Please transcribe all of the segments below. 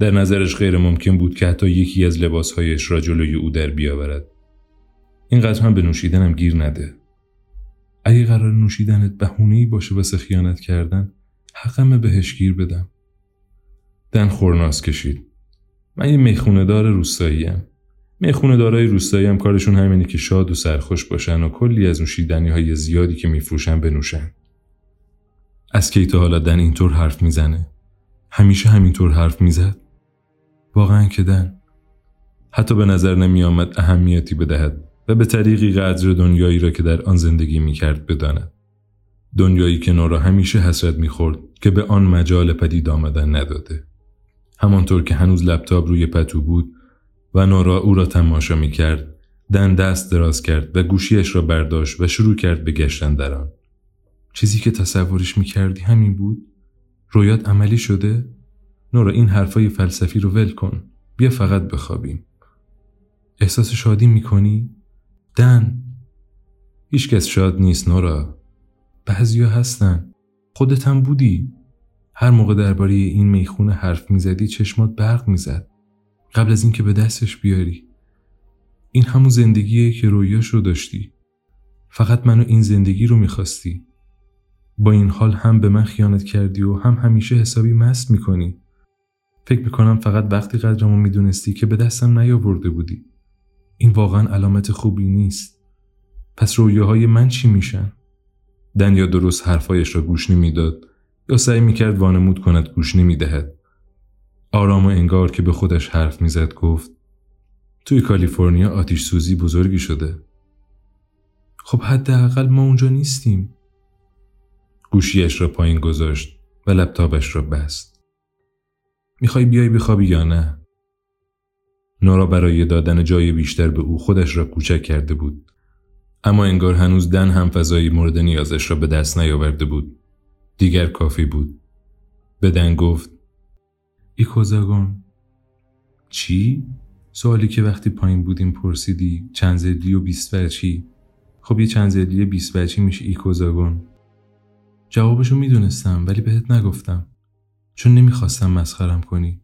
در نظرش غیر ممکن بود که حتی یکی از لباسهایش را جلوی او در بیاورد. اینقدر هم به نوشیدنم گیر نده. اگه قرار نوشیدنت بهونه‌ای باشه واسه خیانت کردن حقمه بهش گیر بدم. دن خورناس کشید. من یه می‌خونه دار روستاییم. می‌خونه دارای روستایی هم کارشون همینه که شاد و سرخوش باشن و کلی از نوشیدنی های زیادی که میفروشن بنوشن. از کی تا حالا دن اینطور حرف می‌زنه؟ همیشه همینطور حرف می‌زد؟ واقعا که دن حتی به نظر نمی آمد اهمیتی بدهد و به طریقی قدر دنیایی را که در آن زندگی می کرد بداند. دنیایی که نورا همیشه حسرت می‌خورد که به آن مجال پدید آمدن نداده. همانطور که هنوز لپتاپ روی پتو بود و نورا او را تماشا می کرد دن دست دراز کرد و گوشیش را برداشت و شروع کرد به گشتن در آن. چیزی که تصورش می کردی همین بود؟ رویات عملی شده؟ نورا این حرفای فلسفی رو ول کن. بیا فقط بخوابیم. احساس شادی می کنی؟ دن هیچکس شاد نیست نورا. بعضیا هستن. خودت هم بودی. هر موقع درباره این می‌خونه حرف می‌زدی چشمات برق می‌زد. قبل از اینکه به دستش بیاری. این همون زندگیه که رویاش رو داشتی. فقط منو این زندگی رو می‌خواستی. با این حال هم به من خیانت کردی و هم همیشه حسابی مست می‌کنی. فکر می‌کنم فقط وقتی قدرمو می‌دونستی که به دستم نیاورده بودی. این واقعا علامت خوبی نیست. پس رویاهای من چی میشن؟ دنیا درست حرفایش را گوش نمی‌داد یا سعی می‌کرد وانمود کند گوش نمی‌دهد. آرام و انگار که به خودش حرف می‌زد گفت توی کالیفرنیا آتیش سوزی بزرگی شده. خب حداقل ما اونجا نیستیم. گوشیش را پایین گذاشت و لپتاپش را بست. می‌خوای بیای بخوابی یا نه؟ نورا برای دادن جای بیشتر به او خودش را کوچک کرده بود. اما انگار هنوز دن هم فضای مورد نیازش را به دست نیاورده بود. دیگر کافی بود. به دن گفت ایکوزاگون چی؟ سوالی که وقتی پایین بودیم پرسیدی چند زلی و بیست چی؟ خب یه چند زلی بیست چی میشه ایکوزاگون جوابشو می‌دونستم ولی بهت نگفتم. چون نمی‌خواستم مسخرم کنی.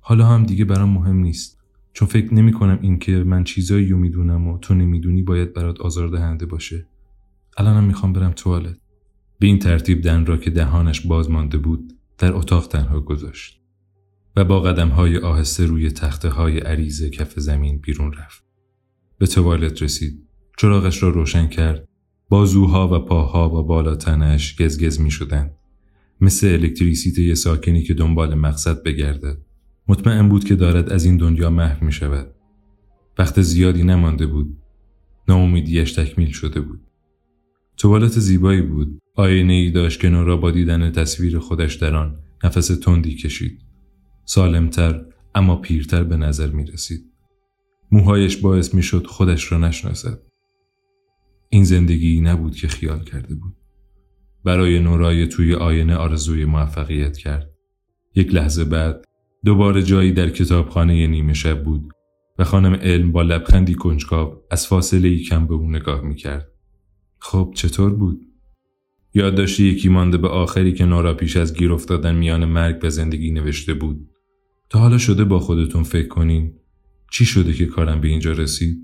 حالا هم دیگه برام مهم نیست. چون فکر نمی کنم این که من چیزایی رو می‌دونم و تو نمی‌دونی باید برات آزاردهنده باشه. الانم می‌خوام برم توالت. به این ترتیب دن را که دهانش باز مانده بود در اتاق تنها گذاشت و با قدم های آهسته روی تخته های عریض کف زمین بیرون رفت. به توالت رسید. چراغش را روشن کرد. بازوها و پاها و بالا تنش گزگز می شدن. مثل الکتریسیته ساکنی که دنبال مقصد بگردد مطمئن بود که دارد از این دنیا محو می شود. وقت زیادی نمانده بود. ناامیدیش تکمیل شده بود. توالت زیبایی بود. آینه ای داشت که نورا با دیدن تصویر خودش در آن نفس تندی کشید. سالمتر اما پیرتر به نظر می رسید. موهایش باعث می شد خودش را نشناسد. این زندگی نبود که خیال کرده بود. برای نورای توی آینه آرزوی موفقیت کرد. یک لحظه بعد دوباره جایی در کتابخانه نیمه شب بود و خانم علم با لبخندی کنجکاو از فاصله ای کم به او نگاه می‌کرد. خب چطور بود؟ یادداشت یکی مانده به آخری که نورا پیش از گیر افتادن میان مرگ و زندگی نوشته بود. تا حالا شده با خودتون فکر کنین چی شده که کارم به اینجا رسید؟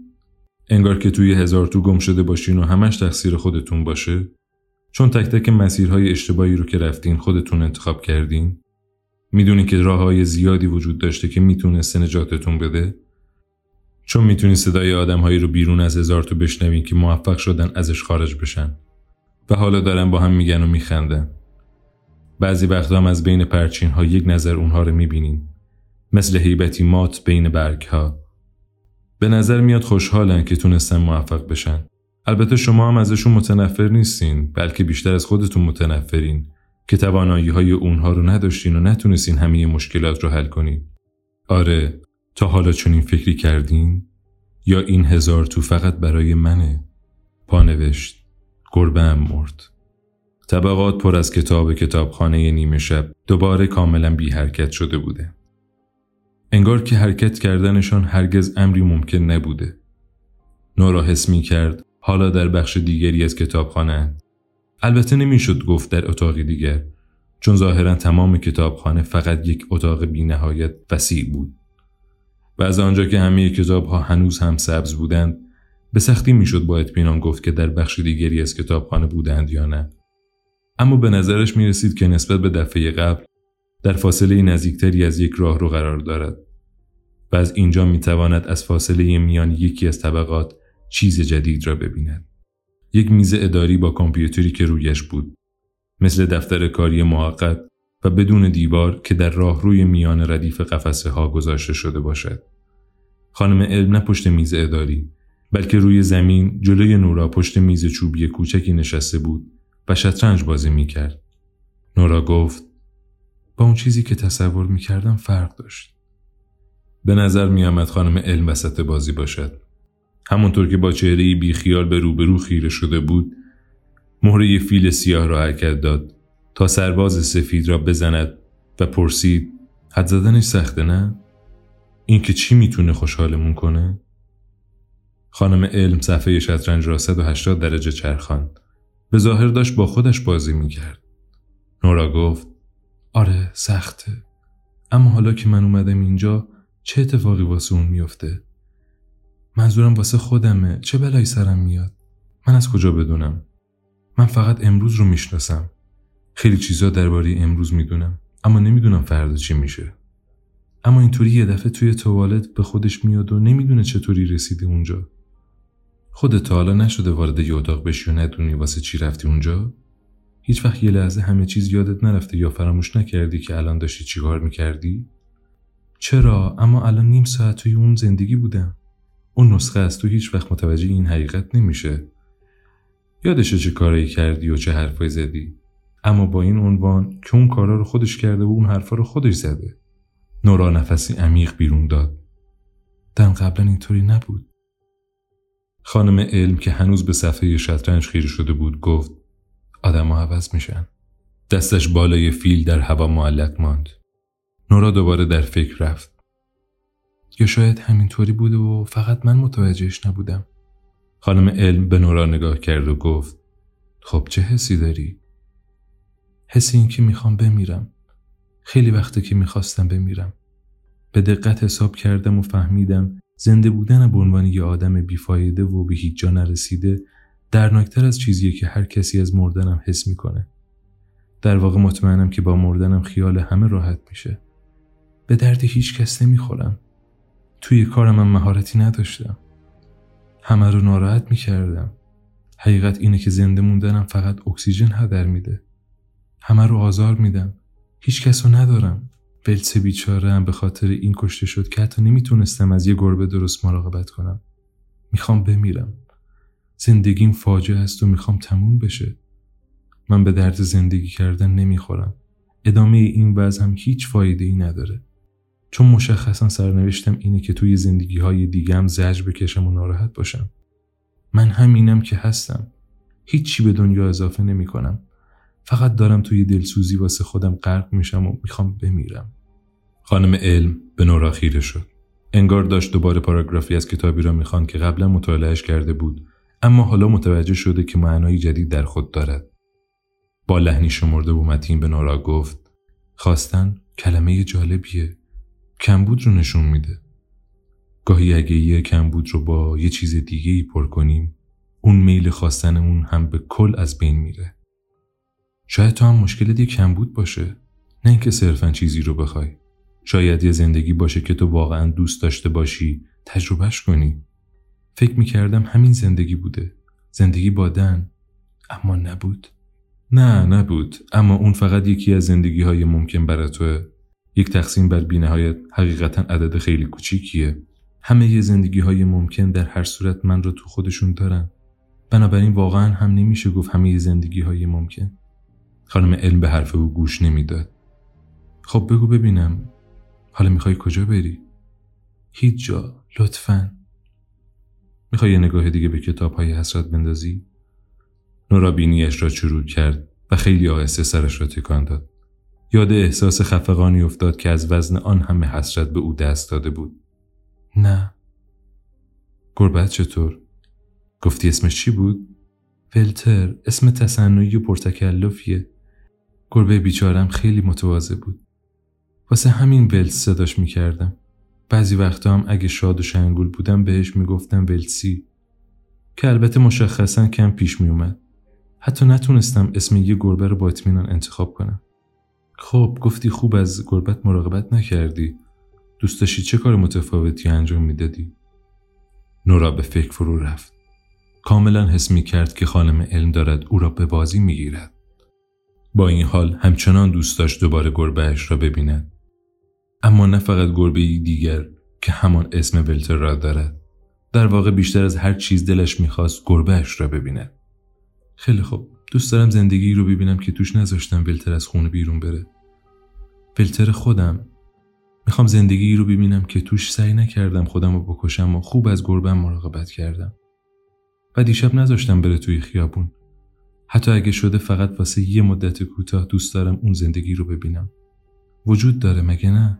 انگار که توی هزار تو گم شده باشین و همش تقصیر خودتون باشه؟ چون تک تک مسیرهای اشتباهی رو که رفتین خودتون انتخاب کردین؟ می‌دونی که راه های زیادی وجود داشته که می‌تونسته نجاتتون بده؟ چون می‌تونی صدای آدمهایی رو بیرون از هزار تو بشنوین که موفق شدن ازش خارج بشن و حالا دارن با هم میگن و میخندن. بعضی وقتا هم از بین پرچین ها یک نظر اونها رو می‌بینین مثل هیبتی مات بین برگ ها. به نظر میاد خوشحالن که تونستن موفق بشن. البته شما هم ازشون متنفر نیستین بلکه بیشتر از خودتون متنفرین که توانایی های اونها رو نداشتین و نتونستین همه مشکلات رو حل کنین. آره تا حالا چنین فکری کردین؟ یا این هزار تو فقط برای منه؟ پانوشت گربه هم مرد. طبقات پر از کتاب کتابخانه نیمه شب دوباره کاملا بی حرکت شده بوده. انگار که حرکت کردنشان هرگز امری ممکن نبوده. نورا حس می کرد حالا در بخش دیگری از کتابخانه. البته نمی‌شد گفت در اتاقی دیگر چون ظاهرا تمام کتابخانه فقط یک اتاق بینهایت وسیع بود. و از آنجا که همه کتاب ها هنوز هم سبز بودند به سختی می‌شد با اطمینان گفت که در بخش دیگری از کتابخانه بودند یا نه. اما به نظرش می رسید که نسبت به دفعه قبل در فاصله نزدیکتری از یک راه رو قرار دارد و از اینجا می تواند از فاصله میان یکی از طبقات چیز جدید را ببیند. یک میز اداری با کامپیوتری که رویش بود مثل دفتر کاری موقت و بدون دیوار که در راه روی میان ردیف قفسه ها گذاشته شده باشد. خانم علم نه پشت میز اداری بلکه روی زمین جلوی نورا پشت میز چوبی کوچکی نشسته بود و شطرنج بازی می کرد. نورا گفت با اون چیزی که تصور می کردم فرق داشت. به نظر می آمد خانم علم وسط بازی باشد. همونطور که با چهره بیخیال به روبرو خیره شده بود مهره فیل سیاه را حرکت داد تا سرباز سفید را بزند و پرسید حد زدنش سخته نه؟ این که چی می‌تونه خوشحالمون کنه؟ خانم علم صفحه شطرنج را 180 درجه چرخاند. به ظاهر داشت با خودش بازی می‌کرد. نورا گفت آره سخته. اما حالا که من اومدم اینجا چه اتفاقی واسه اون میفته؟ منظورم واسه خودمه چه بلایی سرم میاد؟ من از کجا بدونم؟ من فقط امروز رو می‌شناسم. خیلی چیزا درباره امروز می‌دونم اما نمی‌دونم فردا چی میشه. اما اینطوری یه دفعه توی توالت به خودش میاد و نمی‌دونه چطوری رسیده اونجا. خودت حالا نشده وارد یه اتاق بشی و ندونی واسه چی رفتی اونجا؟ هیچ وقت یه لحظه همه چیز یادت نرفته یا فراموش نکردی که الان داشتی چیکار می‌کردی؟ چرا؟ اما الان نیم ساعت توی اون زندگی بودم. اون نسخه از تو هیچ وقت متوجه این حقیقت نمیشه. یادشه چه کارایی کردی و چه حرفایی زدی. اما با این عنوان که اون کارا رو خودش کرده و اون حرفا رو خودش زده. نورا نفسی عمیق بیرون داد. دم قبلا اینطوری نبود. خانم علم که هنوز به صفحه شطرنج خیره شده بود گفت آدم عوض میشن. دستش بالای فیل در هوا معلق ماند. نورا دوباره در فکر رفت. یا شاید همینطوری بوده و فقط من متوجهش نبودم. خانم علم به نورا نگاه کرد و گفت خب چه حسی داری؟ حس این که می‌خوام بمیرم. خیلی وقته که می‌خواستم بمیرم. به دقت حساب کردم و فهمیدم زنده بودن به عنوان یه آدم بیفایده و به هیچ جا نرسیده درناکتر از چیزیه که هر کسی از مردنم حس می‌کنه. در واقع مطمئنم که با مردنم خیال همه راحت میشه. به درد هیچ کس نمی‌خورم. توی کارم من مهارتی نداشتم. همه رو ناراحت می‌کردم. حقیقت اینه که زنده موندنم فقط اکسیژن هدر میده. همه رو آزار میدم. هیچ کس رو ندارم. ولسه بیچاره هم به خاطر این کشته شد که حتی نمی‌تونستم از یه گربه درست مراقبت کنم. می‌خوام بمیرم. زندگیم فاجعه است و می‌خوام تموم بشه. من به درد زندگی کردن نمی‌خورم. ادامه این وضع هم هیچ فایده ای نداره. چون مشخصا سرنوشتم اینه که توی زندگی های دیگم زجر بکشم و ناراحت باشم. من همینم که هستم. هیچی به دنیا اضافه نمی کنم. فقط دارم توی دلسوزی واسه خودم غرق میشم و می‌خوام بمیرم. خانم علم به نورا خیره شد. انگار داشت دوباره پاراگرافی از کتابی را می‌خوان که قبلا مطالعهش کرده بود اما حالا متوجه شده که معنایی جدید در خود دارد. با لحنی شمرده و متین به نورا گفت خواستن کلمه جالبیه کمبود رو نشون میده. گاهی اگه یه کمبود رو با یه چیز دیگه ای پر کنیم اون میل خواستنمون هم به کل از بین میره. شاید تو هم مشکل یه کمبود باشه نه اینکه صرفا چیزی رو بخوای. شاید یه زندگی باشه که تو واقعا دوست داشته باشی تجربهش کنی. فکر می‌کردم همین زندگی بوده. زندگی با دن. اما نبود. نه نبود اما اون فقط یکی از زندگی های ممکن برای توه یک تقسیم بر بینهایت حقیقتا عدد خیلی کوچیکیه. همه یه زندگی های ممکن در هر صورت من رو تو خودشون دارن. بنابراین واقعا هم نمیشه گفت همه زندگی های ممکن. خانم علم به حرف او گوش نمی‌داد. خب بگو ببینم. حالا می‌خوای کجا بری؟ هیچ جا لطفا. می‌خوای یه نگاه دیگه به کتاب های حسرت بندازی؟ نورا بینیش را چروک کرد و خیلی آهسته سرش را تکان داد. یاد احساس خفقانی افتاد که از وزن آن همه حسرت به او دست داده بود. نه. گربت چطور؟ گفتی اسمش چی بود؟ ولتر اسم تصنعی و پرتکلفیه. گربه بیچارم خیلی متواضع بود. واسه همین ولس صداش می‌کردم. بعضی وقتا هم اگه شاد و شنگول بودم بهش می‌گفتم ولسی که البته مشخصا کم پیش میومد. حتی نتونستم اسم یه گربه رو با اطمینان انتخاب کنم. خب گفتی خوب از گربت مراقبت نکردی. دوست داشتی چه کار متفاوتی انجام می‌دادی؟ نورا به فکر فرو رفت. کاملا حس می کرد که خانم علم دارد او را به بازی می گیرد. با این حال همچنان دوست داشت دوباره گربهش را ببیند. اما نه فقط گربه دیگر که همان اسم ولتر را دارد. در واقع بیشتر از هر چیز دلش می‌خواست گربهش را ببیند. خیلی خوب دوست دارم زندگی رو ببینم که توش نذاشتم ولتر از خونه بیرون بره. ولتر خودم می‌خوام زندگی رو ببینم که توش سعی نکردم خودم رو بکشم و خوب از گربم مراقبت کردم. و دیشب نذاشتم بره توی خیابون. حتی اگه شده فقط واسه یه مدت کوتاه دوست دارم اون زندگی رو ببینم. وجود داره مگه نه؟